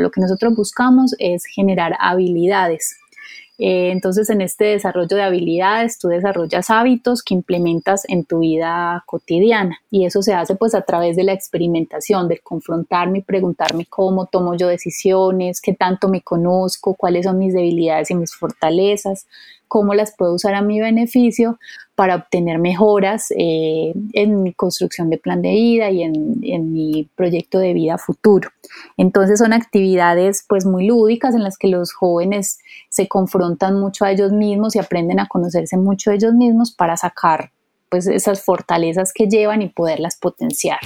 Lo que nosotros buscamos es generar habilidades. Eh, entonces, en este desarrollo de habilidades, tú desarrollas hábitos que implementas en tu vida cotidiana. Y eso se hace pues a través de la experimentación, de confrontarme y preguntarme cómo tomo yo decisiones, qué tanto me conozco, cuáles son mis debilidades y mis fortalezas, cómo las puedo usar a mi beneficio para obtener mejoras eh, en mi construcción de plan de vida y en, mi proyecto de vida futuro. Entonces son actividades pues muy lúdicas en las que los jóvenes se confrontan mucho a ellos mismos y aprenden a conocerse mucho a ellos mismos para sacar pues esas fortalezas que llevan y poderlas potenciar.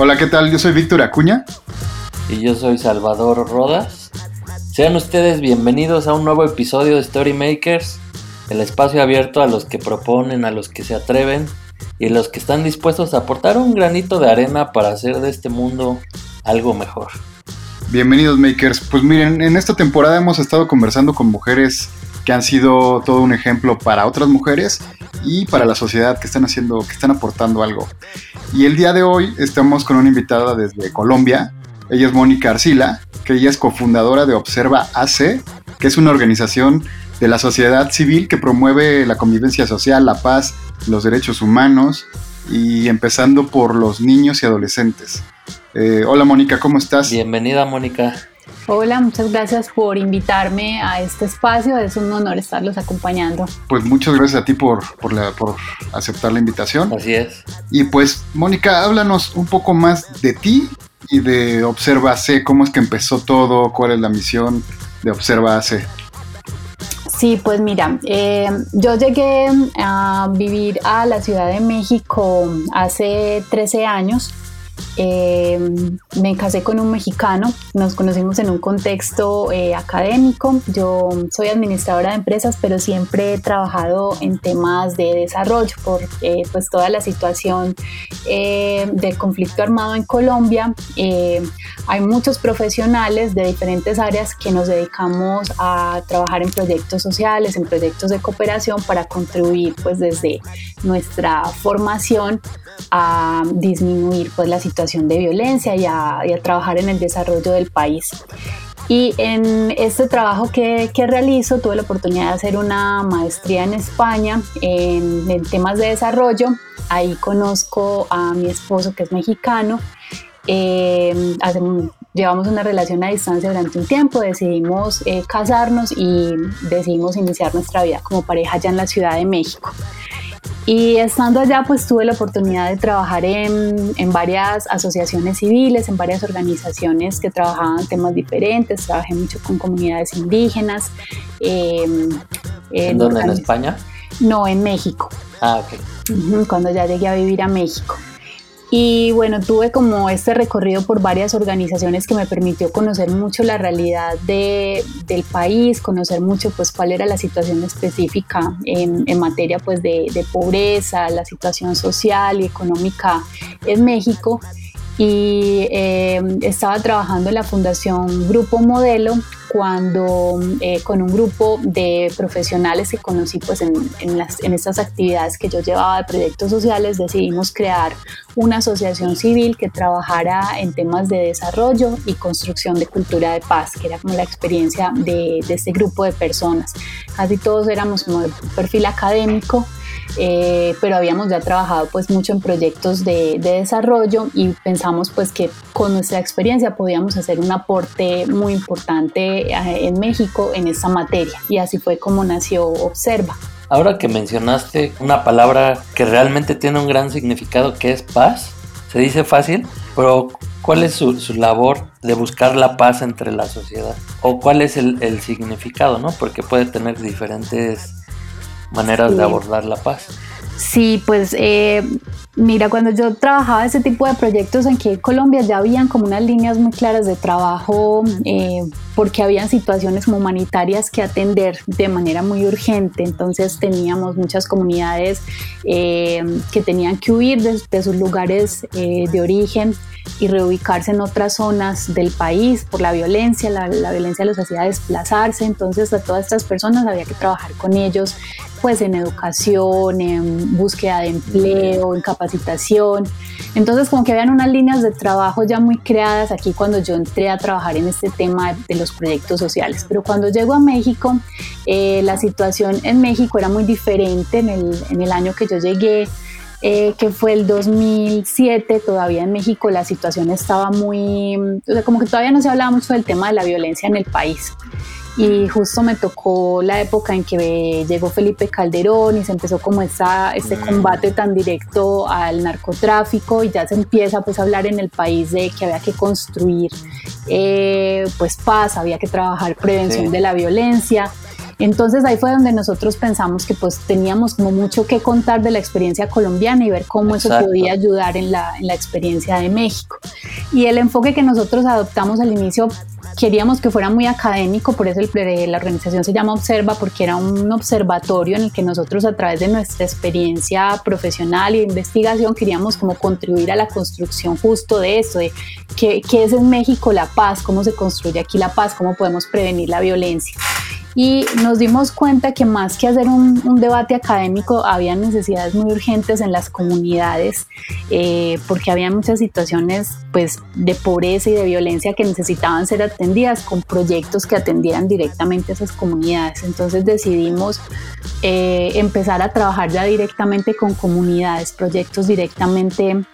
Hola, ¿qué tal? Yo soy Víctor Acuña. Y yo soy Salvador Rodas. Sean ustedes bienvenidos a un nuevo episodio de Story Makers, el espacio abierto a los que proponen, a los que se atreven y a los que están dispuestos a aportar un granito de arena para hacer de este mundo algo mejor. Bienvenidos Makers. Pues miren, en esta temporada hemos estado conversando con mujeres que han sido todo un ejemplo para otras mujeres y para la sociedad que están haciendo, que están aportando algo. Y el día de hoy estamos con una invitada desde Colombia. Ella es Mónica Arcila, que es cofundadora de Observa AC, que es una organización de la sociedad civil que promueve la convivencia social, la paz, los derechos humanos y empezando por los niños y adolescentes. Eh, hola Mónica, ¿cómo estás? Bienvenida Mónica. Hola, muchas gracias por invitarme a este espacio. Es un honor estarlos acompañando. Pues muchas gracias a ti por, por, aceptar la invitación. Así es. Y pues, Mónica, háblanos un poco más de ti y de Observa C. ¿Cómo es que empezó todo? ¿Cuál es la misión de Observa C? Sí, pues mira, eh, yo llegué a vivir a la Ciudad de México hace 13 años eh, me casé con un mexicano, nos conocimos en un contexto eh, académico. Yo soy administradora de empresas, pero siempre he trabajado en temas de desarrollo por eh, pues toda la situación del conflicto armado en Colombia. hay muchos profesionales de diferentes áreas que nos dedicamos a trabajar en proyectos sociales, en proyectos de cooperación para contribuir pues desde nuestra formación a disminuir pues la situación de violencia y a, trabajar en el desarrollo del país. Y en este trabajo que, que, realizo tuve la oportunidad de hacer una maestría en España en, temas de desarrollo. Ahí conozco a mi esposo que es mexicano. Eh, llevamos una relación a distancia durante un tiempo, decidimos eh, casarnos y decidimos iniciar nuestra vida como pareja ya en la Ciudad de México. Y estando allá, pues tuve la oportunidad de trabajar en, en, varias asociaciones civiles, en varias organizaciones que trabajaban temas diferentes. Trabajé mucho con comunidades indígenas. Em, ¿En dónde? ¿En España? No, en México. Ah, ok. Cuando ya llegué a vivir a México. Y bueno, tuve como este recorrido por varias organizaciones que me permitió conocer mucho la realidad de, del país, conocer mucho pues cuál era la situación específica en, materia pues de, de pobreza, la situación social y económica en México y eh, estaba trabajando en la Fundación Grupo Modelo cuando eh, con un grupo de profesionales que conocí pues en, en, las, en estas actividades que yo llevaba de proyectos sociales decidimos crear una asociación civil que trabajara en temas de desarrollo y construcción de cultura de paz, que era como la experiencia de, de este grupo de personas. Casi todos éramos como de perfil académico, eh, pero habíamos ya trabajado pues mucho en proyectos de, desarrollo y pensamos pues que con nuestra experiencia podíamos hacer un aporte muy importante eh, en México en esta materia y así fue como nació Observa. Ahora que mencionaste una palabra que realmente tiene un gran significado que es paz, se dice fácil, pero ¿cuál es su, labor de buscar la paz entre la sociedad? ¿O cuál es el, el significado, no? Porque puede tener diferentes maneras de abordar la paz. Sí, pues eh, mira, cuando yo trabajaba ese tipo de proyectos aquí en Colombia ya habían como unas líneas muy claras de trabajo eh, porque habían situaciones humanitarias que atender de manera muy urgente. Entonces teníamos muchas comunidades eh, que tenían que huir de, sus lugares de origen y reubicarse en otras zonas del país por la violencia, la, la, violencia los hacía desplazarse, entonces a todas estas personas había que trabajar con ellos pues en educación, en búsqueda de empleo, en capacitación. Entonces como que habían unas líneas de trabajo ya muy creadas aquí cuando yo entré a trabajar en este tema de los proyectos sociales. Pero cuando llego a México, eh, la situación en México era muy diferente. En el, en el año que yo llegué, eh, que fue el 2007, todavía en México la situación estaba muy, o sea, como que todavía no se hablaba mucho del tema de la violencia en el país y justo me tocó la época en que llegó Felipe Calderón y se empezó como esa, este mm. combate tan directo al narcotráfico y ya se empieza pues a hablar en el país de que había que construir eh, pues paz, había que trabajar prevención de la violencia. Entonces ahí fue donde nosotros pensamos que pues teníamos como mucho que contar de la experiencia colombiana y ver cómo eso podía ayudar en la, en la experiencia de México. Y el enfoque que nosotros adoptamos al inicio queríamos que fuera muy académico, por eso el, la organización se llama Observa, porque era un observatorio en el que nosotros a través de nuestra experiencia profesional y de investigación queríamos como contribuir a la construcción justo de eso, de qué, qué es en México la paz, cómo se construye aquí la paz, cómo podemos prevenir la violencia y nos dimos cuenta que más que hacer un, debate académico, había necesidades muy urgentes en las comunidades, eh, porque había muchas situaciones pues, de pobreza y de violencia que necesitaban ser atendidas con proyectos que atendieran directamente a esas comunidades. Entonces decidimos eh, empezar a trabajar ya directamente con comunidades, proyectos directamente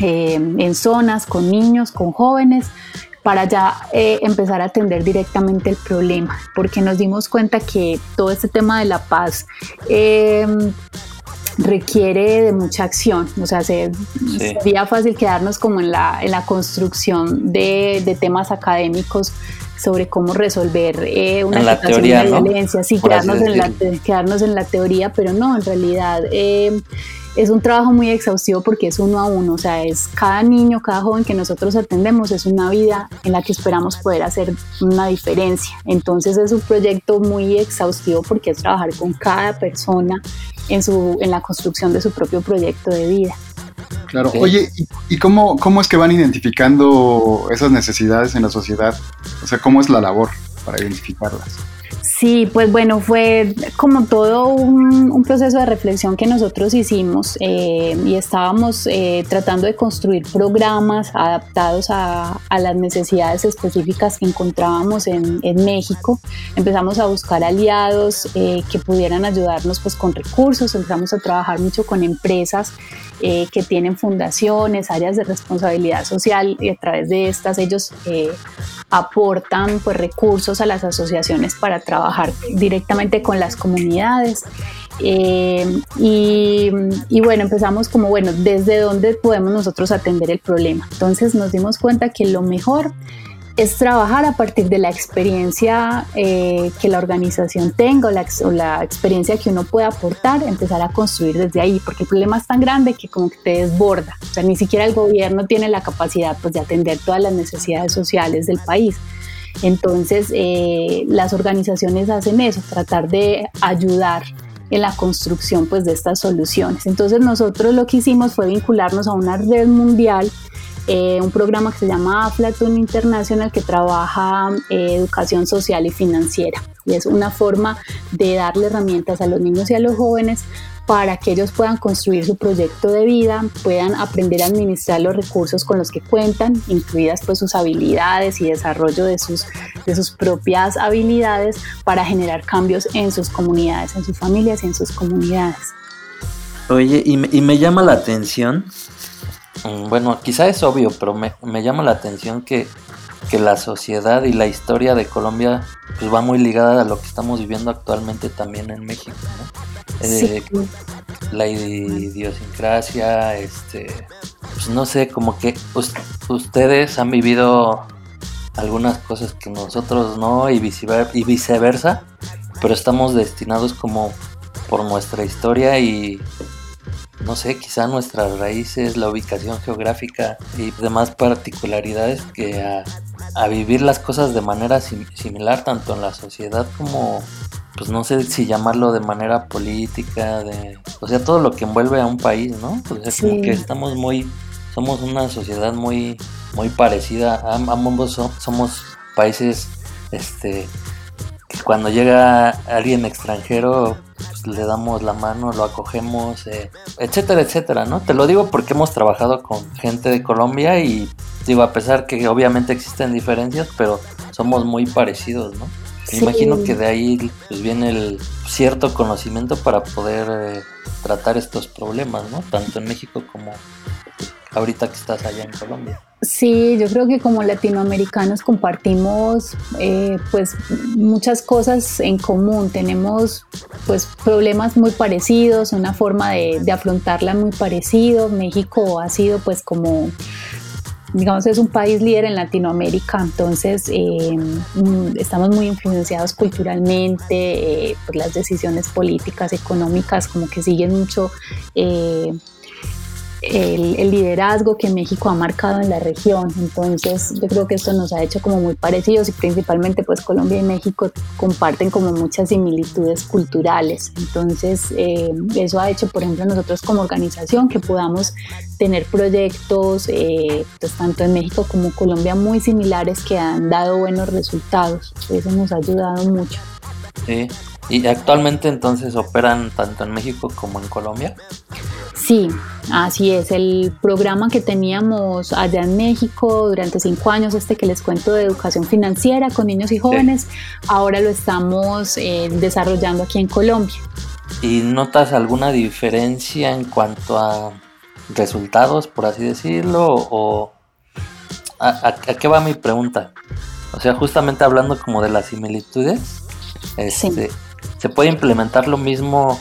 eh, en zonas, con niños, con jóvenes, para ya eh, empezar a atender directamente el problema, porque nos dimos cuenta que todo este tema de la paz eh, requiere de mucha acción, o sea, sería fácil quedarnos como en la, en la construcción de, de temas académicos sobre cómo resolver eh, una situación de violencia, sí, quedarnos en, la, quedarnos en la teoría, pero no, en realidad es un trabajo muy exhaustivo porque es uno a uno, o sea, es cada niño, cada joven que nosotros atendemos, es una vida en la que esperamos poder hacer una diferencia. Entonces es un proyecto muy exhaustivo porque es trabajar con cada persona en, su, en la construcción de su propio proyecto de vida. Claro, oye, ¿y, cómo, cómo es que van identificando esas necesidades en la sociedad? O sea, ¿cómo es la labor para identificarlas? Sí, pues bueno, fue como todo un, proceso de reflexión que nosotros hicimos eh, y estábamos eh, tratando de construir programas adaptados a, las necesidades específicas que encontrábamos en, México. Empezamos a buscar aliados eh, que pudieran ayudarnos pues con recursos, empezamos a trabajar mucho con empresas que tienen fundaciones, áreas de responsabilidad social y a través de estas ellos aportan pues recursos a las asociaciones para trabajar directamente con las comunidades. Eh, y, y, bueno, empezamos como, bueno, ¿desde dónde podemos nosotros atender el problema? Entonces nos dimos cuenta que lo mejor es trabajar a partir de la experiencia eh, que la organización tenga o la, experiencia que uno pueda aportar, empezar a construir desde ahí, porque el problema es tan grande que como que te desborda, o sea, ni siquiera el gobierno tiene la capacidad pues, de atender todas las necesidades sociales del país. Entonces, eh, las organizaciones hacen eso, tratar de ayudar en la construcción pues, de estas soluciones. Entonces, nosotros lo que hicimos fue vincularnos a una red mundial eh, un programa que se llama Aflatun International que trabaja eh, educación social y financiera. Y es una forma de darle herramientas a los niños y a los jóvenes para que ellos puedan construir su proyecto de vida, puedan aprender a administrar los recursos con los que cuentan, incluidas pues sus habilidades y desarrollo de sus, de sus propias habilidades para generar cambios en sus comunidades, en sus familias y en sus comunidades. Oye, y me, me llama la atención Mm, bueno, quizá es obvio, pero me, llama la atención que, la sociedad y la historia de Colombia pues va muy ligada a lo que estamos viviendo actualmente también en México, ¿no? Eh, la idiosincrasia, este, pues no sé, como que ustedes han vivido algunas cosas que nosotros no y viceversa, pero estamos destinados como por nuestra historia y no sé, quizá nuestras raíces, la ubicación geográfica y demás particularidades que a, vivir las cosas de manera similar tanto en la sociedad como pues no sé si llamarlo de manera política, de, o sea, todo lo que envuelve a un país, ¿no? O sea, como que estamos muy, somos una sociedad muy, muy parecida, ambos somos países, este, que cuando llega alguien extranjero, pues le damos la mano, lo acogemos, eh, etcétera, etcétera, ¿no? Te lo digo porque hemos trabajado con gente de Colombia y digo, a pesar que obviamente existen diferencias, pero somos muy parecidos, ¿no? Me imagino que de ahí pues, viene el cierto conocimiento para poder eh, tratar estos problemas, ¿no? Tanto en México como ahorita que estás allá en Colombia. Sí, yo creo que como latinoamericanos compartimos eh, pues muchas cosas en común, tenemos pues problemas muy parecidos, una forma de, de afrontarla muy parecido. México ha sido pues como digamos, es un país líder en Latinoamérica, entonces eh, mm, estamos muy influenciados culturalmente eh, por las decisiones políticas, económicas, como que siguen mucho eh, el, liderazgo que México ha marcado en la región. Entonces yo creo que esto nos ha hecho como muy parecidos y principalmente pues Colombia y México comparten como muchas similitudes culturales. Entonces eh, eso ha hecho por ejemplo nosotros como organización que podamos tener proyectos eh, pues, tanto en México como Colombia muy similares que han dado buenos resultados. Eso nos ha ayudado mucho. Sí. ¿Y actualmente entonces operan tanto en México como en Colombia? Sí, así es. El programa que teníamos allá en México durante cinco años, este que les cuento de educación financiera con niños y jóvenes, ahora lo estamos eh, desarrollando aquí en Colombia. ¿Y notas alguna diferencia en cuanto a resultados, por así decirlo? ¿O a, qué va mi pregunta? O sea, justamente hablando como de las similitudes, este, ¿se puede implementar lo mismo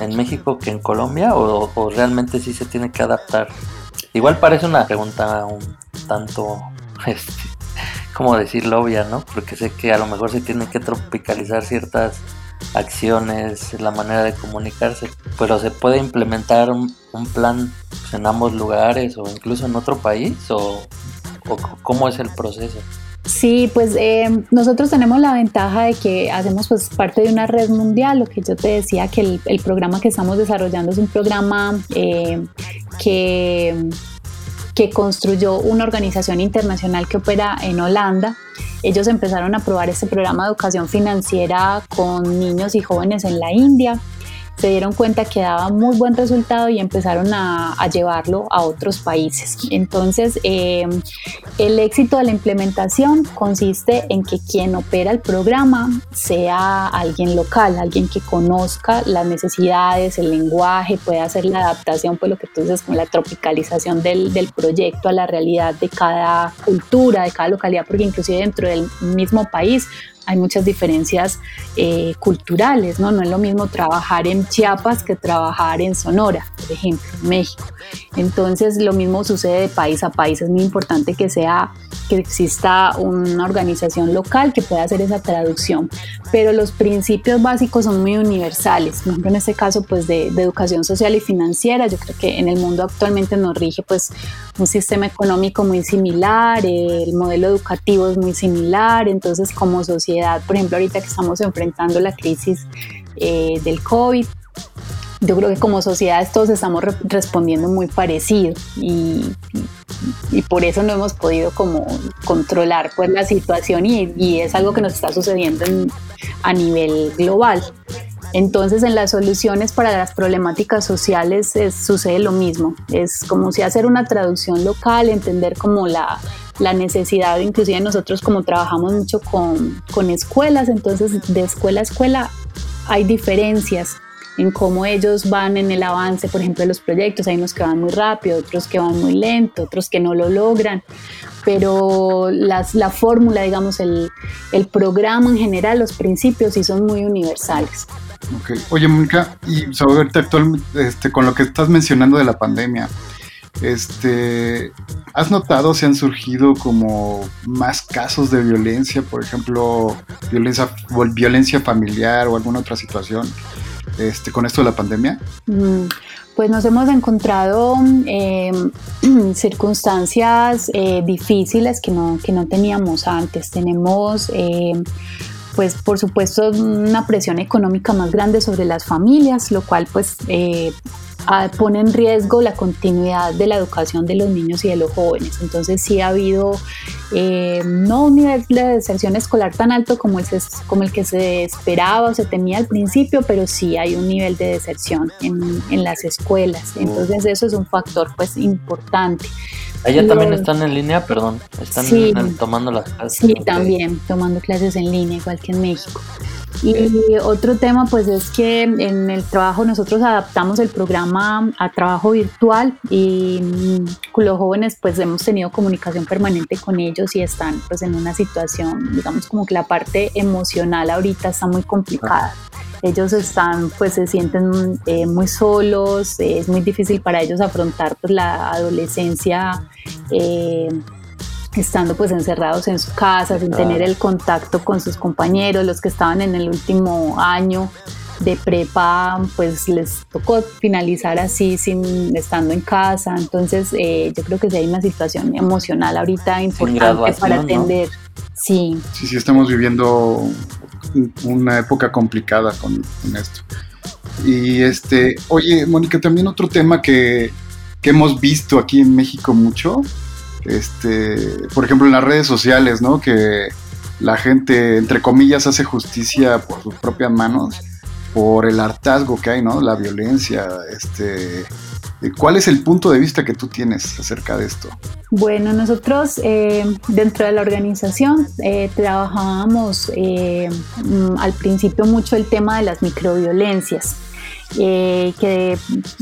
en México que en Colombia o, realmente sí se tiene que adaptar? Igual parece una pregunta un tanto, este, ¿cómo decirlo? Obvia, ¿no? Porque sé que a lo mejor se tienen que tropicalizar ciertas acciones, la manera de comunicarse, pero se puede implementar un, plan pues, en ambos lugares o incluso en otro país o cómo es el proceso. Sí, pues eh, nosotros tenemos la ventaja de que hacemos pues parte de una red mundial, lo que yo te decía que el, programa que estamos desarrollando es un programa eh, que, que construyó una organización internacional que opera en Holanda. Ellos empezaron a probar este programa de educación financiera con niños y jóvenes en la India se dieron cuenta que daba muy buen resultado y empezaron a, llevarlo a otros países. Entonces, eh, el éxito de la implementación consiste en que quien opera el programa sea alguien local, alguien que conozca las necesidades, el lenguaje, pueda hacer la adaptación, pues lo que tú dices, con la tropicalización del, del proyecto a la realidad de cada cultura, de cada localidad, porque inclusive dentro del mismo país hay muchas diferencias eh, culturales, ¿no? No es lo mismo trabajar en Chiapas que trabajar en Sonora, por ejemplo, en México. Entonces, lo mismo sucede de país a país. Es muy importante que sea que exista una organización local que pueda hacer esa traducción, pero los principios básicos son muy universales. Por ejemplo, en este caso, pues de, educación social y financiera, yo creo que en el mundo actualmente nos rige pues un sistema económico muy similar, el modelo educativo es muy similar, entonces como sociedad, por ejemplo, ahorita que estamos enfrentando la crisis eh, del COVID, yo creo que como sociedad todos estamos respondiendo muy parecido y, y, por eso no hemos podido como controlar pues la situación y, y es algo que nos está sucediendo a nivel global. Entonces en las soluciones para las problemáticas sociales sucede lo mismo. Es como si hacer una traducción local, entender como la, la necesidad, inclusive nosotros como trabajamos mucho con, con escuelas, entonces de escuela a escuela hay diferencias en cómo ellos van en el avance, por ejemplo, de los proyectos. Hay unos que van muy rápido, otros que van muy lento, otros que no lo logran. Pero las, la fórmula, digamos, el, el programa en general, los principios sí son muy universales. Okay. Oye, Mónica, y sobre actualmente, este, con lo que estás mencionando de la pandemia, este, ¿has notado si han surgido como más casos de violencia, por ejemplo, violencia, violencia familiar o alguna otra situación este, con esto de la pandemia? Mm, pues nos hemos encontrado em, circunstancias eh, difíciles que no, que no teníamos antes. Tenemos em, pues por supuesto una presión económica más grande sobre las familias, lo cual pues eh, pone en riesgo la continuidad de la educación de los niños y de los jóvenes. Entonces sí ha habido eh, no un nivel de deserción escolar tan alto como el, como el que se esperaba o se temía al principio, pero sí hay un nivel de deserción en, en las escuelas. Entonces eso es un factor pues importante. Allá también están en línea, perdón, están tomando las clases. Sí, también tomando clases en línea, igual que en México. Y otro tema pues es que en el trabajo nosotros adaptamos el programa a trabajo virtual y mm, los jóvenes pues hemos tenido comunicación permanente con ellos y están pues en una situación, digamos como que la parte emocional ahorita está muy complicada. Ellos están pues se sienten eh, muy solos, es muy difícil para ellos afrontar pues la adolescencia. Eh, estando pues encerrados en su casa, sin tener el contacto con sus compañeros, los que estaban en el último año de prepa, pues les tocó finalizar así, sin estando en casa. Entonces, eh, yo creo que sí hay una situación emocional ahorita importante para atender. Sí. Sí, sí, estamos viviendo una época complicada con, esto. Y este, oye, Mónica, también otro tema que, que hemos visto aquí en México mucho este, por ejemplo, en las redes sociales, ¿no? Que la gente, entre comillas, hace justicia por sus propias manos, por el hartazgo que hay, ¿no? La violencia, este... ¿Cuál es el punto de vista que tú tienes acerca de esto? Bueno, nosotros eh, dentro de la organización eh, trabajábamos eh, mm, al principio mucho el tema de las microviolencias. Eh, que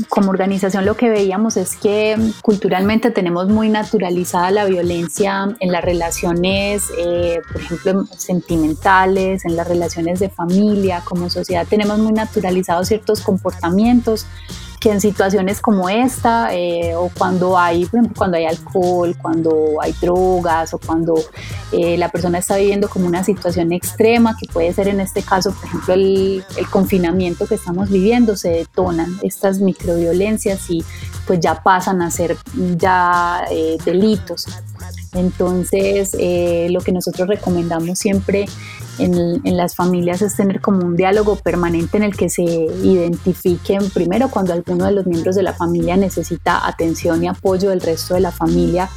como organización lo que veíamos es que culturalmente tenemos muy naturalizada la violencia en las relaciones, eh, por ejemplo, sentimentales, en las relaciones de familia, como sociedad tenemos muy naturalizados ciertos comportamientos que en situaciones como esta eh, o cuando hay, cuando hay alcohol, cuando hay drogas o cuando eh, la persona está viviendo como una situación extrema, que puede ser en este caso, por ejemplo, el, confinamiento que estamos viviendo, se detonan estas microviolencias y pues ya pasan a ser ya eh, delitos. Entonces, lo que nosotros recomendamos siempre en, las familias es tener como un diálogo permanente en el que se identifiquen primero cuando alguno de los miembros de la familia necesita atención y apoyo del resto de la familia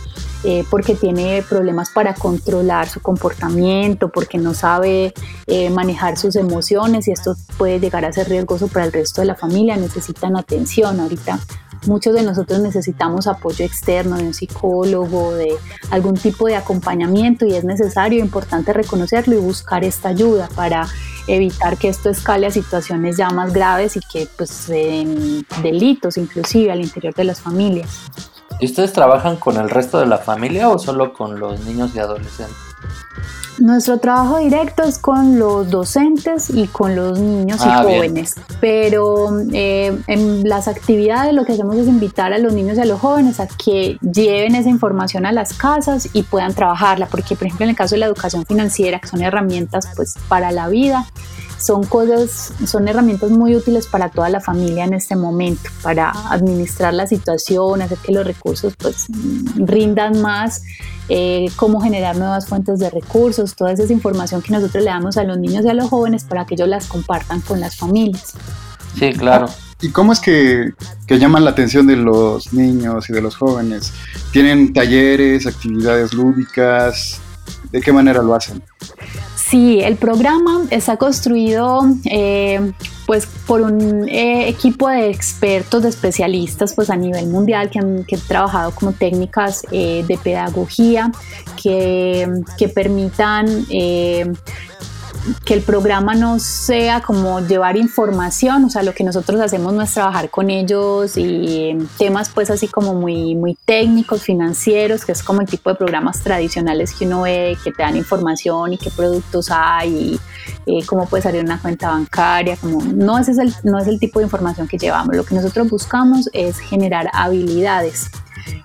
eh, porque tiene problemas para controlar su comportamiento, porque no sabe eh, manejar sus emociones y esto puede llegar a ser riesgoso para el resto de la familia, necesitan atención. Ahorita muchos de nosotros necesitamos apoyo externo de un psicólogo, de algún tipo de acompañamiento y es necesario, importante reconocerlo y buscar esta ayuda para evitar que esto escale a situaciones ya más graves y que pues den delitos inclusive al interior de las familias. ¿Y ustedes trabajan con el resto de la familia o solo con los niños y adolescentes? Nuestro trabajo directo es con los docentes y con los niños y ah, jóvenes, pero eh, en las actividades lo que hacemos es invitar a los niños y a los jóvenes a que lleven esa información a las casas y puedan trabajarla, porque por ejemplo en el caso de la educación financiera, que son herramientas pues para la vida, son cosas, son herramientas muy útiles para toda la familia en este momento, para administrar la situación, hacer que los recursos pues rindan más, eh, cómo generar nuevas fuentes de recursos, toda esa información que nosotros le damos a los niños y a los jóvenes para que ellos las compartan con las familias. Sí, claro. ¿Y cómo es que, que, llaman la atención de los niños y de los jóvenes? ¿Tienen talleres, actividades lúdicas? ¿De qué manera lo hacen? Sí, el programa está construido eh, pues por un eh, equipo de expertos, de especialistas pues a nivel mundial que han, trabajado como técnicas eh, de pedagogía que, que permitan que el programa no sea como llevar información, o sea, lo que nosotros hacemos no es trabajar con ellos y temas pues así como muy, muy técnicos, financieros, que es como el tipo de programas tradicionales que uno ve, que te dan información y qué productos hay y eh, cómo puedes abrir una cuenta bancaria, como no ese es el, no es el tipo de información que llevamos, lo que nosotros buscamos es generar habilidades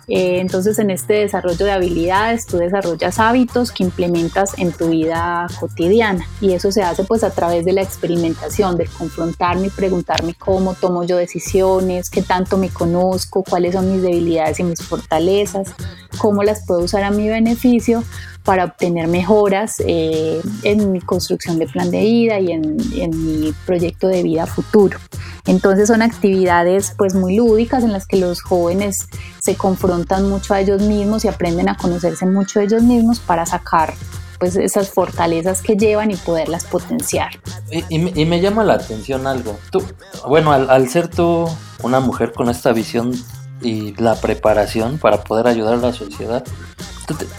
Eh, entonces en este desarrollo de habilidades tú desarrollas hábitos que implementas en tu vida cotidiana y eso se hace pues a través de la experimentación, de confrontarme y preguntarme cómo tomo yo decisiones, qué tanto me conozco, cuáles son mis debilidades y mis fortalezas, cómo las puedo usar a mi beneficio para obtener mejoras eh, en mi construcción de plan de vida y en, mi proyecto de vida futuro. Entonces son actividades pues muy lúdicas en las que los jóvenes se confrontan mucho a ellos mismos y aprenden a conocerse mucho a ellos mismos para sacar pues esas fortalezas que llevan y poderlas potenciar. Y, me llama la atención algo. Tú, bueno, al, ser tú una mujer con esta visión y la preparación para poder ayudar a la sociedad,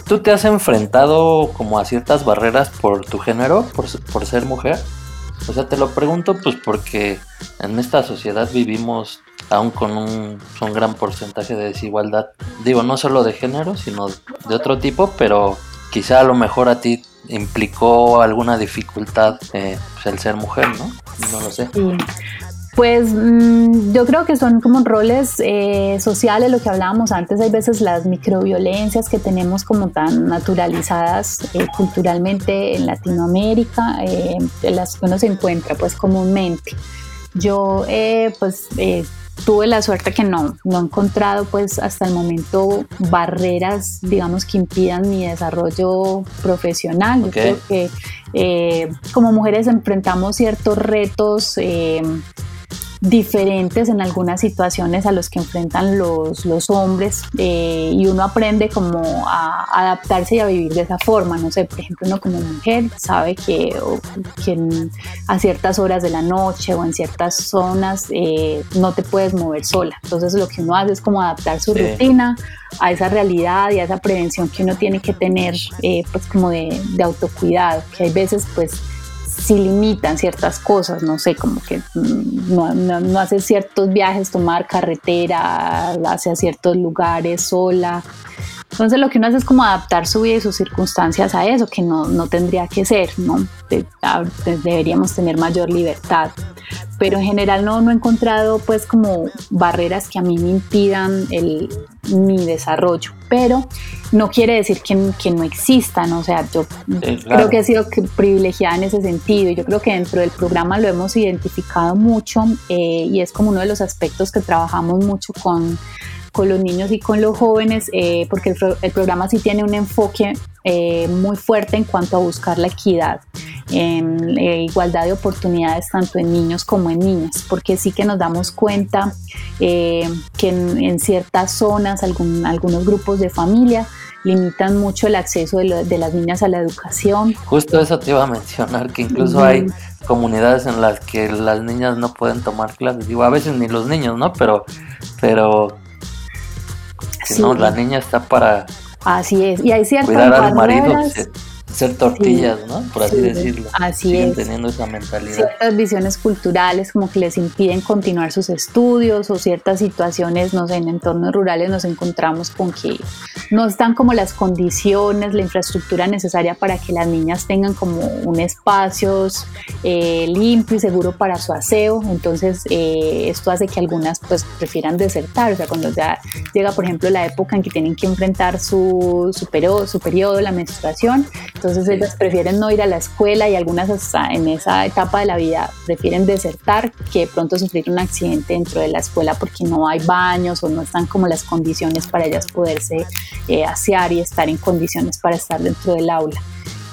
¿Tú te, has enfrentado como a ciertas barreras por tu género, por, ser mujer? O sea, te lo pregunto pues porque en esta sociedad vivimos aún con un, gran porcentaje de desigualdad. Digo, no solo de género, sino de otro tipo, pero quizá a lo mejor a ti implicó alguna dificultad eh, pues, el ser mujer, ¿no? No lo sé. Pues mm, yo creo que son como roles eh, sociales, lo que hablábamos antes, hay veces las microviolencias que tenemos como tan naturalizadas eh, culturalmente en Latinoamérica, eh, las que uno se encuentra pues comúnmente. Yo pues tuve la suerte que no, no he encontrado pues hasta el momento barreras digamos que impidan mi desarrollo profesional. Yo creo que como mujeres enfrentamos ciertos retos diferentes en algunas situaciones a los que enfrentan los, los hombres eh, y uno aprende como a adaptarse y a vivir de esa forma. No sé, por ejemplo, uno como mujer sabe que, a ciertas horas de la noche o en ciertas zonas eh, no te puedes mover sola. Entonces lo que uno hace es como adaptar su rutina a esa realidad y a esa prevención que uno tiene que tener eh, pues como de, de autocuidado, que hay veces pues si limitan ciertas cosas, no sé, como que mm, no, no, hace ciertos viajes, tomar carretera hacia ciertos lugares sola. Entonces lo que uno hace es como adaptar su vida y sus circunstancias a eso, que no, no tendría que ser, ¿no? deberíamos tener mayor libertad. Pero en general no, no he encontrado pues como barreras que a mí me impidan el, mi desarrollo. Pero no quiere decir que, que no existan, o sea, yo creo que he sido privilegiada en ese sentido. Yo creo que dentro del programa lo hemos identificado mucho eh, y es como uno de los aspectos que trabajamos mucho con con los niños y con los jóvenes, eh, porque el, programa sí tiene un enfoque eh, muy fuerte en cuanto a buscar la equidad, en eh, igualdad de oportunidades tanto en niños como en niñas, porque sí que nos damos cuenta que en, ciertas zonas, algún, algunos grupos de familia, limitan mucho el acceso de, las niñas a la educación. Justo eso te iba a mencionar, que incluso hay comunidades en las que las niñas no pueden tomar clases. Digo, a veces ni los niños, ¿no? Pero, pero no, la niña está para Así es, y hay ciertas cuidar al marido, ser tortillas, ¿no? Por así decirlo. Así Siguen teniendo esa mentalidad. Ciertas visiones culturales como que les impiden continuar sus estudios o ciertas situaciones, no sé, en entornos rurales nos encontramos con que no están como las condiciones, la infraestructura necesaria para que las niñas tengan como un espacio eh, limpio y seguro para su aseo. Entonces, eh, esto hace que algunas pues prefieran desertar. O sea, cuando ya llega, por ejemplo, la época en que tienen que enfrentar su, su, periodo, su periodo, la menstruación, entonces ellas prefieren no ir a la escuela y algunas hasta en esa etapa de la vida prefieren desertar que pronto sufrir un accidente dentro de la escuela porque no hay baños o no están como las condiciones para ellas poderse eh, asear y estar en condiciones para estar dentro del aula.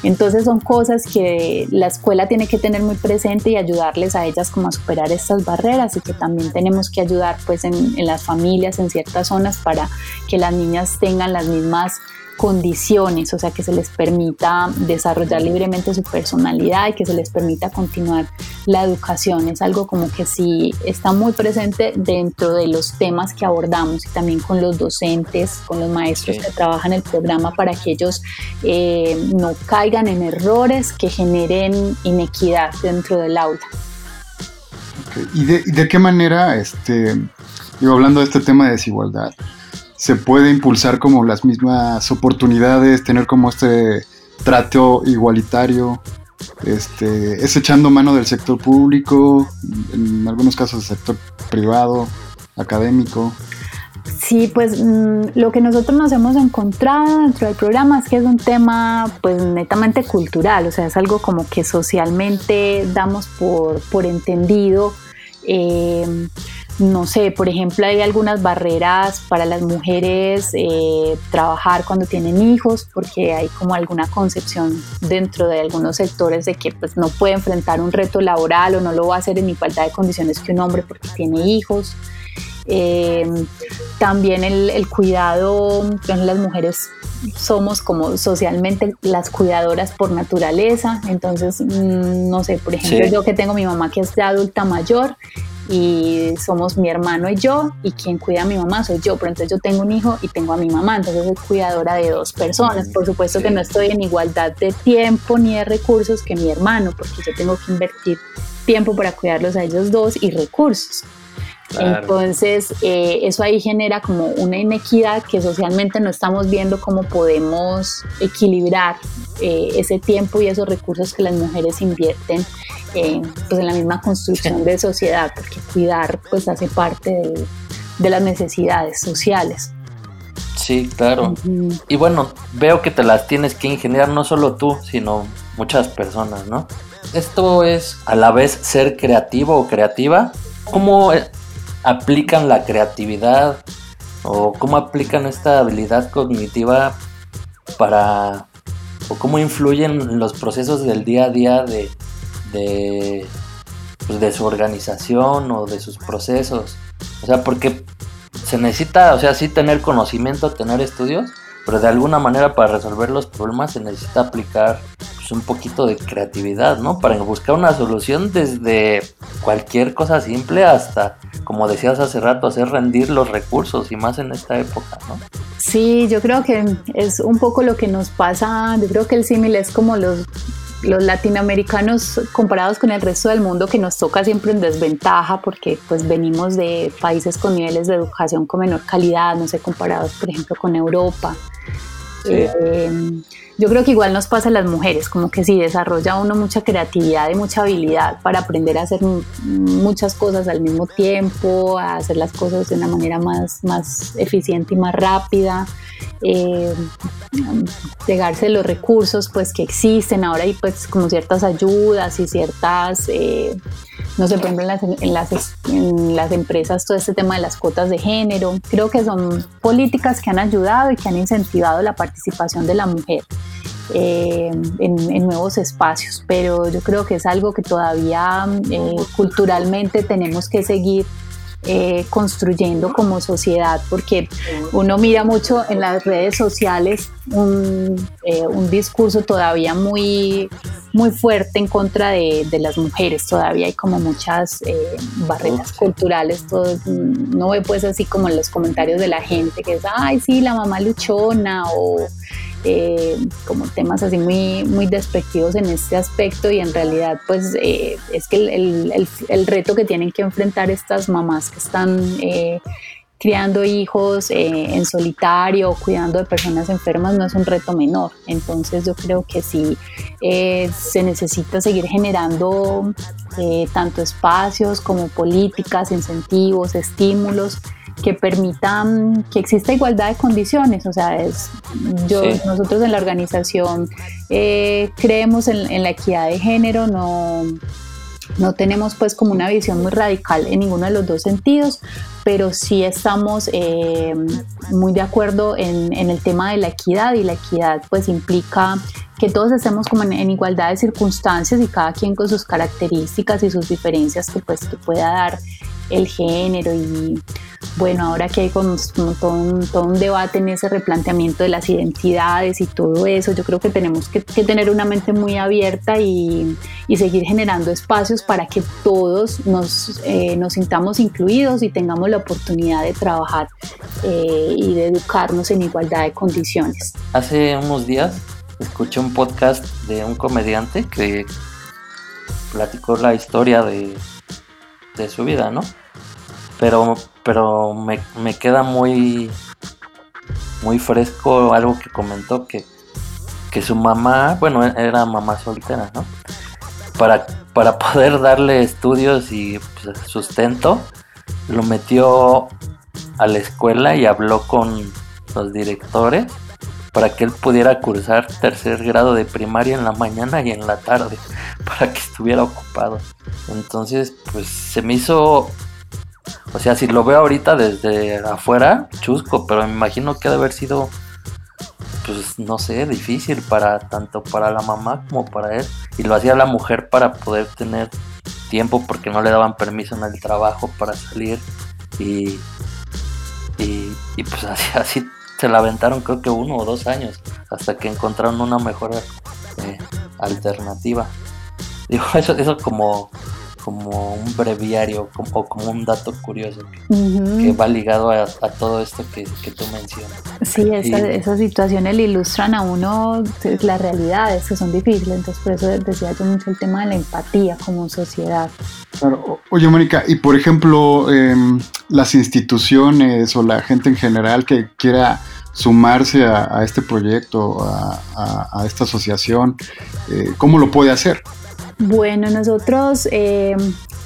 Entonces son cosas que la escuela tiene que tener muy presente y ayudarles a ellas como a superar estas barreras y que también tenemos que ayudar pues en, en las familias en ciertas zonas para que las niñas tengan las mismas condiciones, o sea, que se les permita desarrollar libremente su personalidad y que se les permita continuar la educación. Es algo como que sí está muy presente dentro de los temas que abordamos y también con los docentes, con los maestros que trabajan el programa para que ellos eh, no caigan en errores que generen inequidad dentro del aula. ¿Y, de, ¿Y, de, qué manera, este, yo hablando de este tema de desigualdad, se puede impulsar como las mismas oportunidades, tener como este trato igualitario, este, es echando mano del sector público, en algunos casos del sector privado, académico. Sí, pues mm, lo que nosotros nos hemos encontrado dentro del programa es que es un tema pues netamente cultural, o sea, es algo como que socialmente damos por, por entendido. Eh, no sé, por ejemplo, hay algunas barreras para las mujeres eh, trabajar cuando tienen hijos, porque hay como alguna concepción dentro de algunos sectores de que pues, no puede enfrentar un reto laboral o no lo va a hacer en igualdad de condiciones que un hombre porque tiene hijos. Eh, también el, cuidado, las mujeres somos como socialmente las cuidadoras por naturaleza, entonces, mm, no sé, por ejemplo, yo que tengo mi mamá que es de adulta mayor y somos mi hermano y yo, y quien cuida a mi mamá soy yo, pero entonces yo tengo un hijo y tengo a mi mamá, entonces soy cuidadora de dos personas. Por supuesto que no estoy en igualdad de tiempo ni de recursos que mi hermano, porque yo tengo que invertir tiempo para cuidarlos a ellos dos y recursos. Entonces, eh, eso ahí genera como una inequidad que socialmente no estamos viendo cómo podemos equilibrar eh, ese tiempo y esos recursos que las mujeres invierten pues en la misma construcción de sociedad, porque cuidar pues hace parte de, las necesidades sociales. Sí, claro. Y bueno, veo que te las tienes que ingeniar no solo tú, sino muchas personas, ¿no? Esto es a la vez ser creativo o creativa. ¿Cómo aplican la creatividad o cómo aplican esta habilidad cognitiva para o cómo influyen en los procesos del día a día de, de, pues de su organización o de sus procesos. O sea, porque se necesita, o sea, sí tener conocimiento, tener estudios, pero de alguna manera para resolver los problemas se necesita aplicar pues, un poquito de creatividad, ¿no? Para buscar una solución desde cualquier cosa simple hasta, como decías hace rato, hacer rendir los recursos y más en esta época, ¿no? Sí, yo creo que es un poco lo que nos pasa, yo creo que el símil es como los los latinoamericanos comparados con el resto del mundo que nos toca siempre en desventaja porque pues venimos de países con niveles de educación con menor calidad, no sé, comparados por ejemplo con Europa. Eh, yo creo que igual nos pasa a las mujeres, como que si desarrolla uno mucha creatividad y mucha habilidad para aprender a hacer muchas cosas al mismo tiempo, a hacer las cosas de una manera más, más eficiente y más rápida eh, llegarse los recursos pues que existen ahora hay pues como ciertas ayudas y ciertas eh, no sé por ejemplo en las, en las, en las empresas todo este tema de las cuotas de género creo que son políticas que han ayudado y que han incentivado la participación de la mujer eh, en, nuevos espacios, pero yo creo que es algo que todavía eh, culturalmente tenemos que seguir eh, construyendo como sociedad, porque uno mira mucho en las redes sociales un, eh, un discurso todavía muy, muy fuerte en contra de, de las mujeres, todavía hay como muchas eh, barreras culturales, todo, no ve pues así como en los comentarios de la gente que es, ay sí, la mamá luchona o eh, como temas así muy, muy despectivos en este aspecto y en realidad pues eh, es que el, el, el, reto que tienen que enfrentar estas mamás que están eh, criando hijos en solitario cuidando de personas enfermas no es un reto menor. Entonces yo creo que sí se necesita seguir generando tanto espacios como políticas, incentivos, estímulos que permitan que exista igualdad de condiciones. O sea, es, yo, nosotros en la organización eh, creemos en, la equidad de género, no, no tenemos pues como una visión muy radical en ninguno de los dos sentidos, pero sí estamos eh, muy de acuerdo en, el tema de la equidad y la equidad pues implica que todos estemos como en, igualdad de circunstancias y cada quien con sus características y sus diferencias que pues que pueda dar el género y bueno, ahora que hay como, todo, un, debate en ese replanteamiento de las identidades y todo eso, yo creo que tenemos que, tener una mente muy abierta y, seguir generando espacios para que todos nos, eh, nos, sintamos incluidos y tengamos la oportunidad de trabajar eh, y de educarnos en igualdad de condiciones. Hace unos días escuché un podcast de un comediante que platicó la historia de, de su vida, ¿no? Pero pero me, queda muy, muy fresco algo que comentó que, que su mamá, bueno, era mamá soltera, ¿no? Para, para poder darle estudios y pues, sustento, lo metió a la escuela y habló con los directores para que él pudiera cursar tercer grado de primaria en la mañana y en la tarde, para que estuviera ocupado. Entonces, pues se me hizo, o sea, si lo veo ahorita desde afuera, chusco, pero me imagino que ha de haber sido, pues no sé, difícil para tanto para la mamá como para él. Y lo hacía la mujer para poder tener tiempo porque no le daban permiso en el trabajo para salir y, y, pues así se la aventaron creo que uno o dos años hasta que encontraron una mejor eh, alternativa. Digo, eso, eso como, como un breviario como, o como un dato curioso que, va ligado a, todo esto que, que, tú mencionas. Sí, esas situaciones le ilustran a uno las realidades que son difíciles, entonces por eso decía yo mucho el tema de la empatía como sociedad. Claro. Oye, Mónica, y por ejemplo, em, las instituciones o la gente en general que quiera sumarse a, este proyecto, a, esta asociación, eh, ¿cómo lo puede hacer? Bueno, nosotros eh,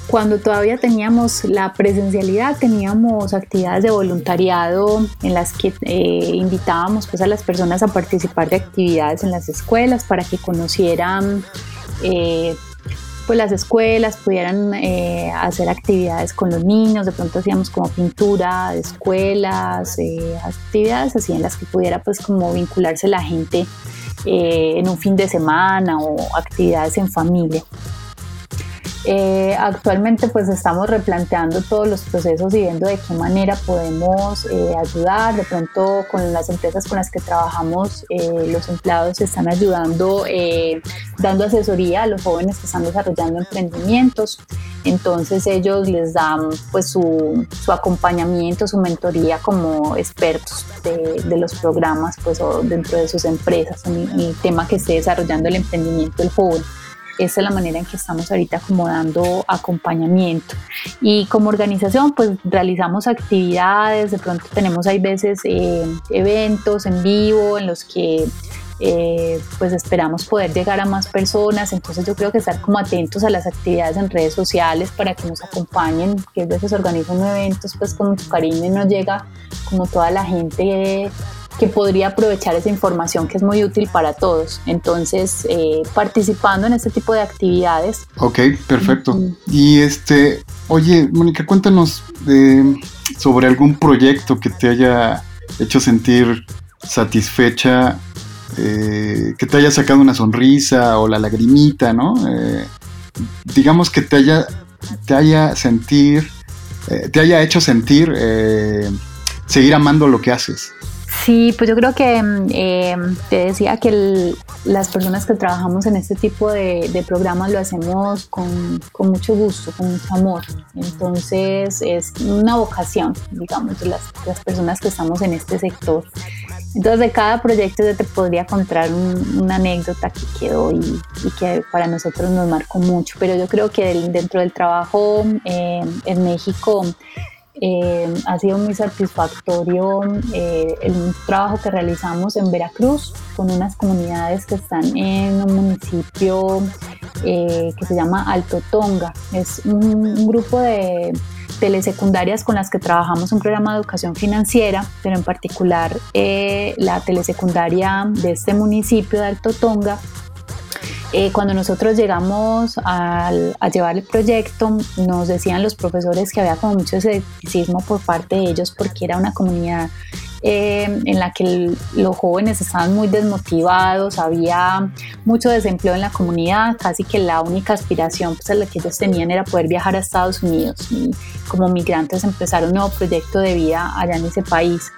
cuando todavía teníamos la presencialidad, teníamos actividades de voluntariado en las que eh, invitábamos pues, a las personas a participar de actividades en las escuelas para que conocieran eh, pues, las escuelas, pudieran hacer actividades con los niños, de pronto hacíamos como pintura de escuelas, actividades así en las que pudiera pues como vincularse la gente eh, en un fin de semana o actividades en familia. Eh, actualmente pues estamos replanteando todos los procesos y viendo de qué manera podemos eh, ayudar. De pronto con las empresas con las que trabajamos, eh, los empleados están ayudando, dando asesoría a los jóvenes que están desarrollando emprendimientos. Entonces ellos les dan pues su, su acompañamiento, su mentoría como expertos de, de, los programas pues o dentro de sus empresas en el tema que esté desarrollando el emprendimiento del joven. Esa es la manera en que estamos ahorita como dando acompañamiento. Y como organización, pues realizamos actividades, de pronto tenemos hay veces eh, eventos en vivo en los que eh, pues esperamos poder llegar a más personas, entonces yo creo que estar como atentos a las actividades en redes sociales para que nos acompañen, que a veces organizan eventos pues con mucho cariño y nos llega como toda la gente que podría aprovechar esa información que es muy útil para todos. Entonces, eh, participando en este tipo de actividades. Ok, perfecto. Y este, oye, Mónica, cuéntanos sobre algún proyecto que te haya hecho sentir satisfecha, eh, que te haya sacado una sonrisa o la lagrimita, ¿no? Eh, digamos que te haya, te haya sentir, te haya hecho sentir seguir amando lo que haces. Sí, pues yo creo que mm, eh, te decía que las personas que trabajamos en este tipo de, programas lo hacemos con, mucho gusto, con mucho amor. Entonces es una vocación, digamos, de las, personas que estamos en este sector. Entonces de cada proyecto yo te podría contar una anécdota que quedó y, que para nosotros nos marcó mucho, pero yo creo que dentro del trabajo eh, en México eh, ha sido muy satisfactorio eh, el trabajo que realizamos en Veracruz con unas comunidades que están en un municipio eh, que se llama Alto Tonga. Es un, grupo de telesecundarias con las que trabajamos un programa de educación financiera, pero en particular la telesecundaria de este municipio de Alto Tonga eh, cuando nosotros llegamos a llevar el proyecto, nos decían los profesores que había como mucho escepticismo por parte de ellos porque era una comunidad eh, en la que los jóvenes estaban muy desmotivados, había mucho desempleo en la comunidad, casi que la única aspiración pues, la que ellos tenían era poder viajar a Estados Unidos y como migrantes empezar un nuevo proyecto de vida allá en ese país.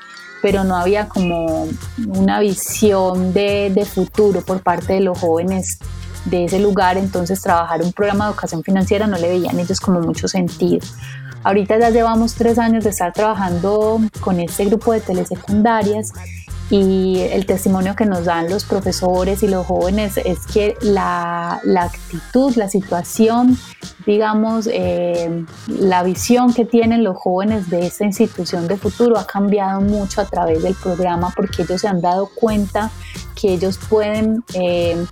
Pero no había como una visión de, de futuro por parte de los jóvenes de ese lugar, entonces trabajar un programa de educación financiera no le veían ellos como mucho sentido. Ahorita ya llevamos tres años de estar trabajando con este grupo de telesecundarias y el testimonio que nos dan los profesores y los jóvenes es que la, actitud, la situación, digamos, eh, la visión que tienen los jóvenes de esta institución de futuro ha cambiado mucho a través del programa porque ellos se han dado cuenta que ellos pueden... Eh,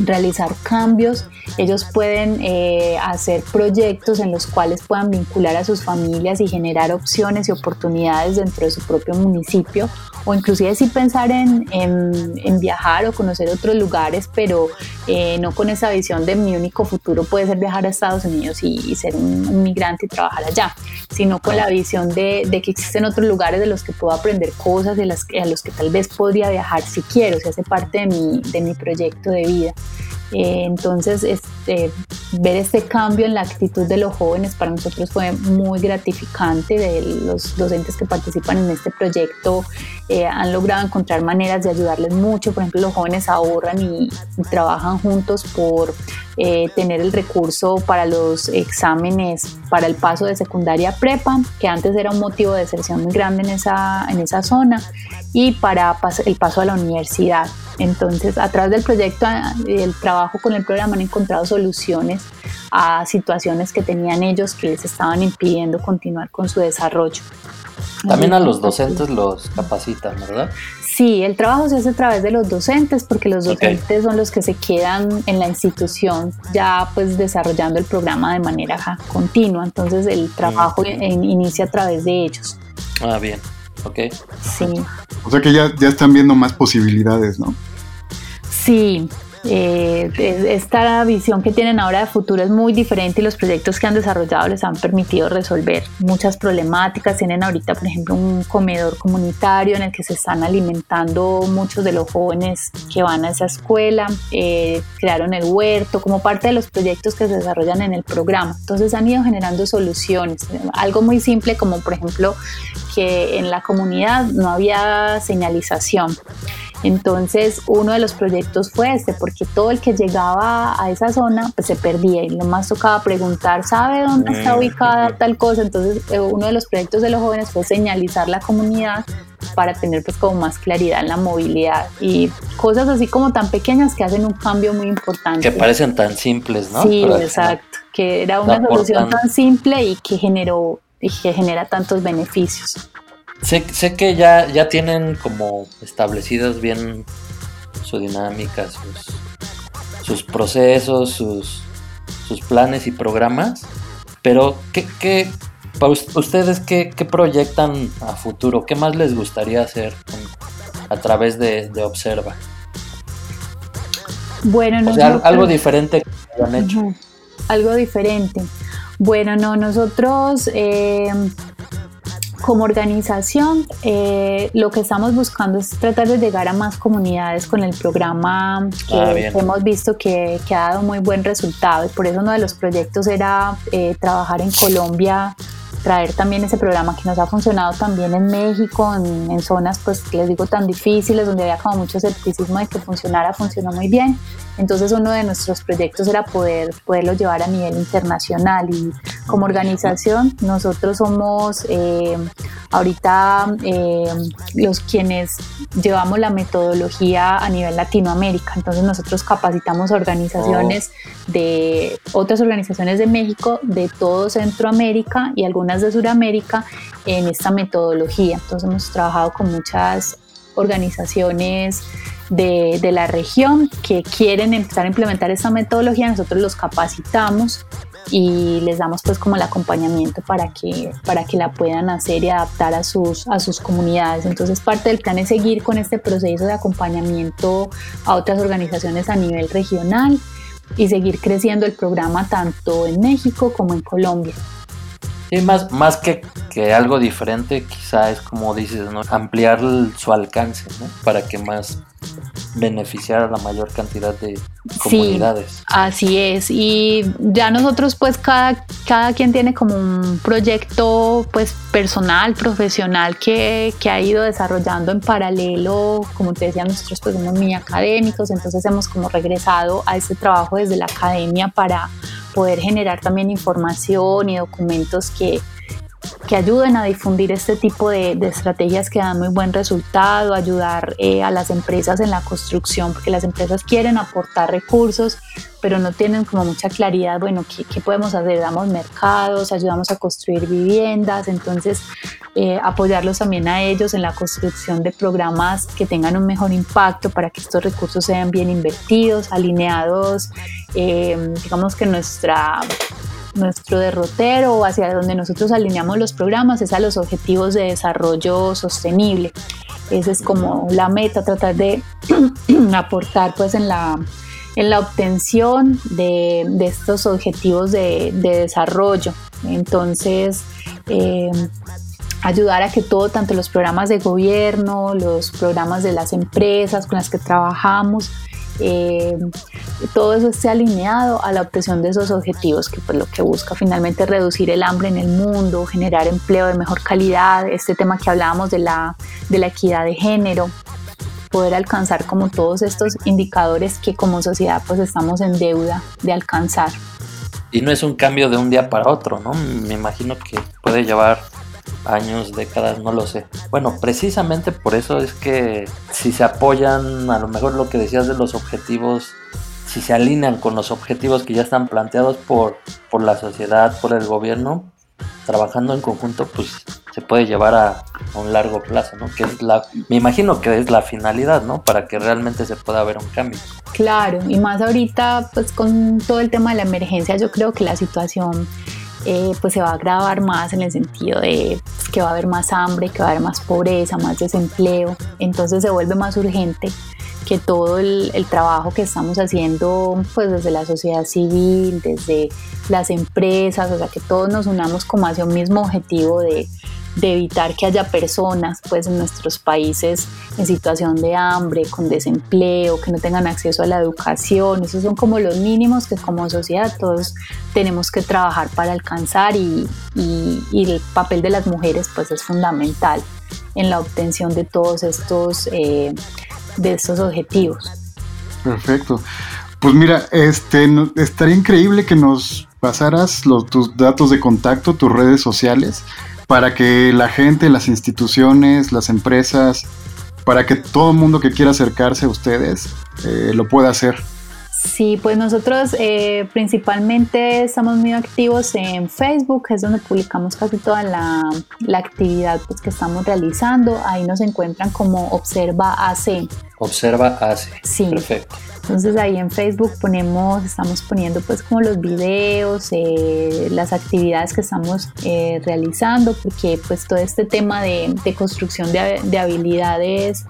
realizar cambios, ellos pueden eh, hacer proyectos en los cuales puedan vincular a sus familias y generar opciones y oportunidades dentro de su propio municipio o inclusive sí pensar en, en, viajar o conocer otros lugares, pero eh, no con esa visión de mi único futuro puede ser viajar a Estados Unidos y, ser un, migrante y trabajar allá, sino con la visión de, de, que existen otros lugares de los que puedo aprender cosas, de las, a los que tal vez podría viajar si quiero, si hace parte de mi, de mi proyecto de vida. Eh, entonces, este, ver este cambio en la actitud de los jóvenes para nosotros fue muy gratificante. De los docentes que participan en este proyecto eh, han logrado encontrar maneras de ayudarles mucho. Por ejemplo, los jóvenes ahorran y, trabajan juntos por eh, tener el recurso para los exámenes para el paso de secundaria prepa, que antes era un motivo de deserción muy grande en esa, en esa zona, y para el paso a la universidad. Entonces, a través del proyecto y el trabajo con el programa han encontrado soluciones a situaciones que tenían ellos que les estaban impidiendo continuar con su desarrollo. También a los docentes los capacitan, ¿verdad? Sí, el trabajo se hace a través de los docentes porque los docentes son los que se quedan en la institución ya pues desarrollando el programa de manera continua, entonces el trabajo mm. inicia a través de ellos. Ah, bien, ok. Sí. O sea que ya, ya están viendo más posibilidades, ¿no? Sí, eh, esta visión que tienen ahora de futuro es muy diferente y los proyectos que han desarrollado les han permitido resolver muchas problemáticas. Tienen ahorita, por ejemplo, un comedor comunitario en el que se están alimentando muchos de los jóvenes que van a esa escuela. Eh, crearon el huerto como parte de los proyectos que se desarrollan en el programa. Entonces han ido generando soluciones. Algo muy simple como, por ejemplo, que en la comunidad no había señalización. Entonces, uno de los proyectos fue este, porque todo el que llegaba a esa zona pues se perdía y lo más tocaba preguntar, ¿sabe dónde está mm. ubicada tal cosa? Entonces, eh, uno de los proyectos de los jóvenes fue señalizar la comunidad para tener pues como más claridad en la movilidad y cosas así como tan pequeñas que hacen un cambio muy importante. Que parecen tan simples, ¿no? Sí, exacto, que era una solución tan simple y que generó y que genera tantos beneficios. Sé, sé que ya, ya tienen como establecidas bien su dinámica, sus, sus procesos, sus, sus planes y programas, pero ¿qué, qué para ustedes qué, qué, proyectan a futuro? ¿Qué más les gustaría hacer a través de, Observa? Bueno, o sea, algo diferente que han hecho. Algo diferente. Bueno, no, nosotros eh, como organización, eh, lo que estamos buscando es tratar de llegar a más comunidades con el programa que ah, hemos visto que, ha dado muy buen resultado y por eso uno de los proyectos era eh, trabajar en Colombia traer también ese programa que nos ha funcionado también en México, en, zonas, pues les digo, tan difíciles, donde había como mucho escepticismo de que funcionara, funcionó muy bien. Entonces uno de nuestros proyectos era poder poderlo llevar a nivel internacional y como organización nosotros somos eh, ahorita eh, los quienes llevamos la metodología a nivel Latinoamérica. Entonces nosotros capacitamos a organizaciones oh. de otras organizaciones de México, de todo Centroamérica y algunas de Sudamérica en esta metodología. Entonces hemos trabajado con muchas organizaciones de, de, la región que quieren empezar a implementar esta metodología, nosotros los capacitamos y les damos pues como el acompañamiento para que, para que la puedan hacer y adaptar a sus, a sus comunidades. Entonces parte del plan es seguir con este proceso de acompañamiento a otras organizaciones a nivel regional y seguir creciendo el programa tanto en México como en Colombia. Sí, más, más que, que algo diferente, quizá es como dices, ¿no? Ampliar su alcance, ¿no? Para que más beneficiar a la mayor cantidad de comunidades. Sí, así es. Y ya nosotros, pues, cada, cada quien tiene como un proyecto, pues, personal, profesional que, que ha ido desarrollando en paralelo. Como te decía, nosotros pues somos muy académicos, entonces hemos como regresado a ese trabajo desde la academia para poder generar también información y documentos que, que ayuden a difundir este tipo de, estrategias que dan muy buen resultado, ayudar eh, a las empresas en la construcción, porque las empresas quieren aportar recursos, pero no tienen como mucha claridad, bueno, ¿qué, qué podemos hacer? Damos mercados, ayudamos a construir viviendas, entonces eh, apoyarlos también a ellos en la construcción de programas que tengan un mejor impacto para que estos recursos sean bien invertidos, alineados, eh, digamos que nuestra nuestro derrotero hacia donde nosotros alineamos los programas es a los objetivos de desarrollo sostenible. Esa es como la meta, tratar de aportar pues en la, en la obtención de, estos objetivos de, de desarrollo. Entonces, eh, ayudar a que todo, tanto los programas de gobierno, los programas de las empresas con las que trabajamos, eh, todo eso esté alineado a la obtención de esos objetivos, que pues lo que busca finalmente reducir el hambre en el mundo, generar empleo de mejor calidad, este tema que hablábamos de la, de la equidad de género, poder alcanzar como todos estos indicadores que como sociedad pues estamos en deuda de alcanzar. Y no es un cambio de un día para otro, ¿no? Me imagino que puede llevar años, décadas, no lo sé. Bueno, precisamente por eso es que si se apoyan, a lo mejor lo que decías de los objetivos, si se alinean con los objetivos que ya están planteados por, por la sociedad, por el gobierno, trabajando en conjunto, pues se puede llevar a, un largo plazo, ¿no? Que es la, me imagino que es la finalidad, ¿no? Para que realmente se pueda ver un cambio. Claro, y más ahorita, pues con todo el tema de la emergencia, yo creo que la situación eh, pues se va a agravar más en el sentido de que va a haber más hambre, que va a haber más pobreza, más desempleo. Entonces se vuelve más urgente que todo el, trabajo que estamos haciendo pues desde la sociedad civil, desde las empresas, o sea que todos nos unamos como hacia un mismo objetivo de de evitar que haya personas pues en nuestros países en situación de hambre, con desempleo, que no tengan acceso a la educación. Esos son como los mínimos que como sociedad todos tenemos que trabajar para alcanzar y, el papel de las mujeres pues es fundamental en la obtención de todos estos, eh, de estos objetivos. Perfecto. Pues mira, este, estaría increíble que nos pasaras los, tus datos de contacto, tus redes sociales, para que la gente, las instituciones, las empresas, para que todo el mundo que quiera acercarse a ustedes eh, lo pueda hacer. Sí, pues nosotros eh, principalmente estamos muy activos en Facebook, es donde publicamos casi toda la, la, actividad pues, que estamos realizando. Ahí nos encuentran como Observa AC. Observa AC. Sí. Perfecto. Entonces ahí en Facebook ponemos, estamos poniendo pues como los videos, eh, las actividades que estamos eh, realizando, porque pues todo este tema de, construcción de, habilidades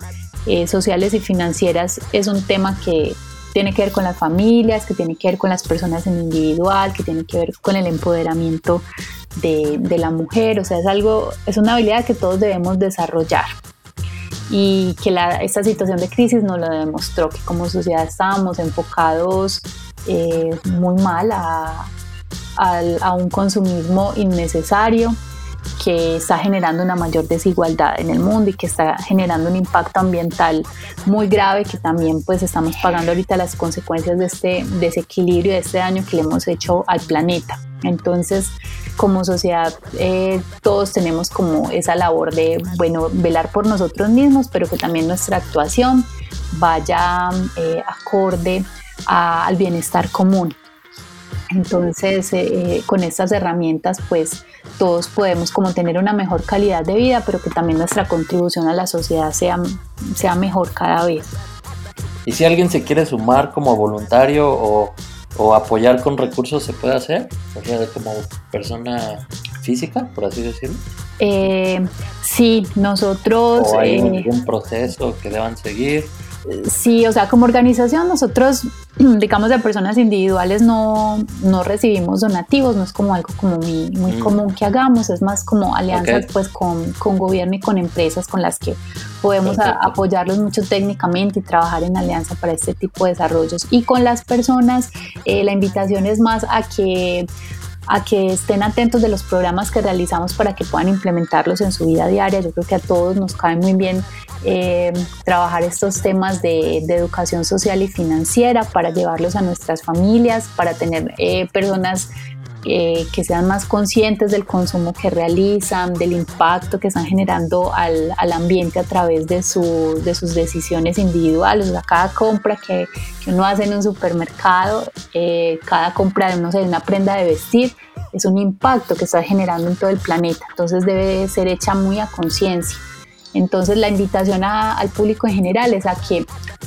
eh, sociales y financieras es un tema que tiene que ver con las familias, que tiene que ver con las personas en individual, que tiene que ver con el empoderamiento de, de la mujer, o sea, es algo, es una habilidad que todos debemos desarrollar. Y que la, esta situación de crisis nos lo demostró, que como sociedad estábamos enfocados eh, muy mal a, a, un consumismo innecesario que está generando una mayor desigualdad en el mundo y que está generando un impacto ambiental muy grave que también pues estamos pagando ahorita las consecuencias de este desequilibrio, de este daño que le hemos hecho al planeta. Entonces, como sociedad, eh, todos tenemos como esa labor de, bueno, velar por nosotros mismos, pero que también nuestra actuación vaya eh, acorde al bienestar común. Entonces, eh, con estas herramientas, pues todos podemos como tener una mejor calidad de vida, pero que también nuestra contribución a la sociedad sea, sea mejor cada vez. Y si alguien se quiere sumar como voluntario o o apoyar con recursos se puede hacer, o sea, como persona física, por así decirlo. Eh, sí, nosotros... ¿O hay eh, un proceso que deban seguir? Sí, o sea, como organización nosotros, digamos, de personas individuales no, no recibimos donativos, no es como algo como muy, muy mm. común que hagamos, es más como alianzas pues con, con, gobierno y con empresas con las que podemos apoyarlos mucho técnicamente y trabajar en alianza para este tipo de desarrollos. Y con las personas, eh, la invitación es más a que a que estén atentos de los programas que realizamos para que puedan implementarlos en su vida diaria. Yo creo que a todos nos cae muy bien eh, trabajar estos temas de, educación social y financiera para llevarlos a nuestras familias, para tener eh, personas eh, que sean más conscientes del consumo que realizan, del impacto que están generando al, al ambiente a través de, su, de, sus decisiones individuales. O sea, cada compra que, que uno hace en un supermercado, cada compra de no sé, una prenda de vestir, es un impacto que está generando en todo el planeta, entonces debe ser hecha muy a conciencia. Entonces la invitación al público en general es a que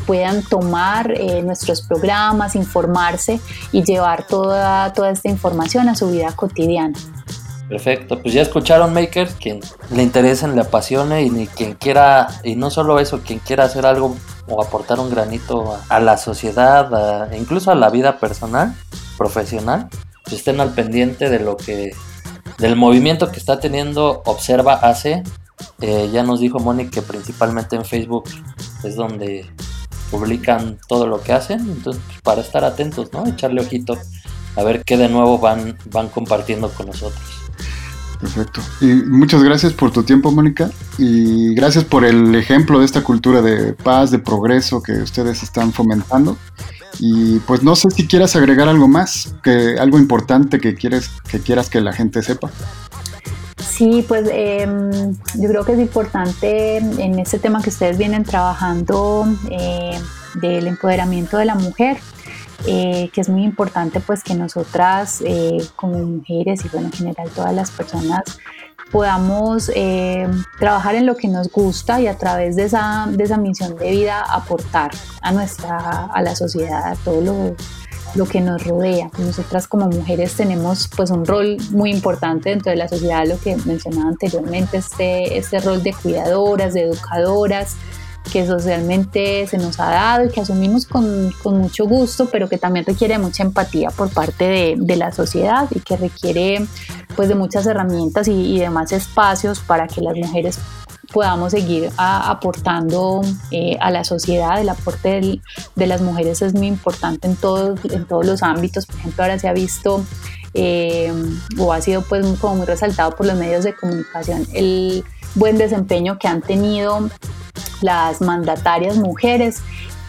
puedan tomar eh, nuestros programas, informarse y llevar toda, toda esta información a su vida cotidiana. Perfecto, pues ya escucharon Makers, quien le interesen, le apasione y quien quiera, y no solo eso, quien quiera hacer algo o aportar un granito a, la sociedad, incluso a la vida personal, profesional, pues estén al pendiente de lo que, del movimiento que está teniendo Observa Hace. Eh, ya nos dijo Mónica que principalmente en Facebook es donde publican todo lo que hacen, entonces pues, para estar atentos, ¿no? Echarle ojito a ver qué de nuevo van, van compartiendo con nosotros. Perfecto. Y muchas gracias por tu tiempo, Mónica. Y gracias por el ejemplo de esta cultura de paz, de progreso que ustedes están fomentando. Y pues no sé si quieras agregar algo más, que algo importante que quieres que quieras que la gente sepa. Sí, pues em, yo creo que es importante en este tema que ustedes vienen trabajando eh, del empoderamiento de la mujer. Eh, que es muy importante pues que nosotras eh, como mujeres y bueno en general todas las personas podamos eh, trabajar en lo que nos gusta y a través de esa, de esa misión de vida aportar a nuestra a la sociedad a todo lo, lo que nos rodea. Nosotras como mujeres tenemos pues un rol muy importante dentro de la sociedad, lo que mencionaba anteriormente, este, este rol de cuidadoras, de educadoras, que socialmente se nos ha dado y que asumimos con, con mucho gusto, pero que también requiere mucha empatía por parte de, de, la sociedad y que requiere pues de muchas herramientas y, y demás espacios para que las mujeres podamos seguir aportando eh, a la sociedad. El aporte de las mujeres es muy importante en todos, en todos los ámbitos. Por ejemplo, ahora se ha visto eh, o ha sido pues como muy resaltado por los medios de comunicación el buen desempeño que han tenido las mandatarias mujeres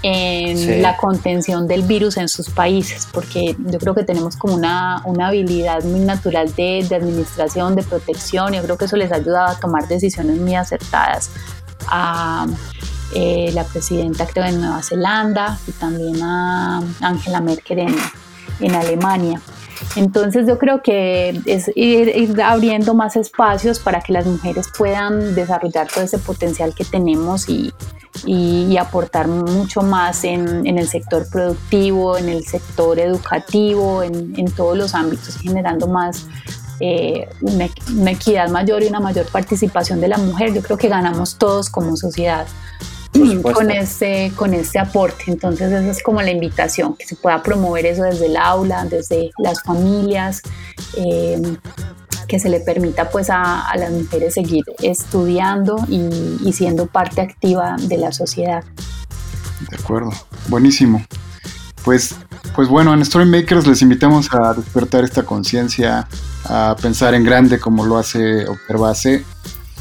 en la contención del virus en sus países, porque yo creo que tenemos como una, una habilidad muy natural de, de, administración, de protección, y yo creo que eso les ha ayudado a tomar decisiones muy acertadas a eh, la presidenta creo en Nueva Zelanda y también a Angela Merkel en, en Alemania. Entonces yo creo que es ir, abriendo más espacios para que las mujeres puedan desarrollar todo ese potencial que tenemos y, aportar mucho más en, el sector productivo, en el sector educativo, en, en todos los ámbitos, generando más eh, una, una, equidad mayor y una mayor participación de la mujer. Yo creo que ganamos todos como sociedad con este, con este aporte. Entonces esa es como la invitación, que se pueda promover eso desde el aula, desde las familias, eh, que se le permita pues a, las mujeres seguir estudiando y, siendo parte activa de la sociedad. De acuerdo, buenísimo. Pues, pues bueno, en Storymakers les invitamos a despertar esta conciencia, a pensar en grande como lo hace Observase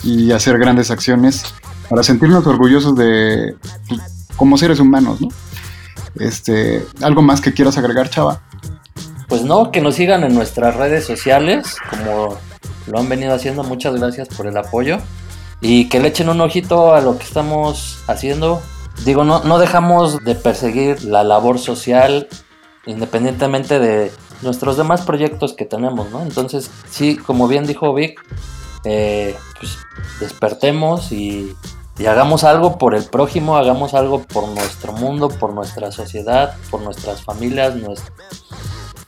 y hacer grandes acciones para sentirnos orgullosos de como seres humanos, ¿no? Este, algo más que quieras agregar, Chava. Pues no, que nos sigan en nuestras redes sociales, como lo han venido haciendo. Muchas gracias por el apoyo y que le echen un ojito a lo que estamos haciendo. Digo, no, no dejamos de perseguir la labor social independientemente de nuestros demás proyectos que tenemos, ¿no? Entonces, sí, como bien dijo Vic, eh, pues despertemos y hagamos algo por el prójimo, hagamos algo por nuestro mundo, por nuestra sociedad, por nuestras familias,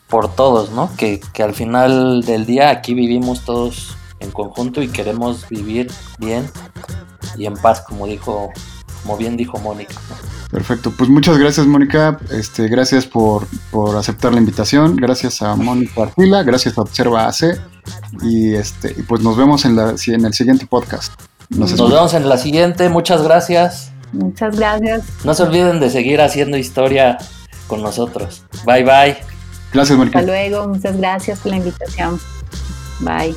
por todos, ¿no? Que, al final del día aquí vivimos todos en conjunto y queremos vivir bien y en paz, como dijo, como bien dijo Mónica. Perfecto, pues muchas gracias Mónica, este, gracias por, aceptar la invitación, gracias a Mónica Arfila, gracias a Observa AC y este, y pues nos vemos en, la, en el siguiente podcast. Nos, vemos en la siguiente. Muchas gracias. Muchas gracias. No se olviden de seguir haciendo historia con nosotros. Bye bye. Gracias, Mónica. Hasta luego. Muchas gracias por la invitación. Bye.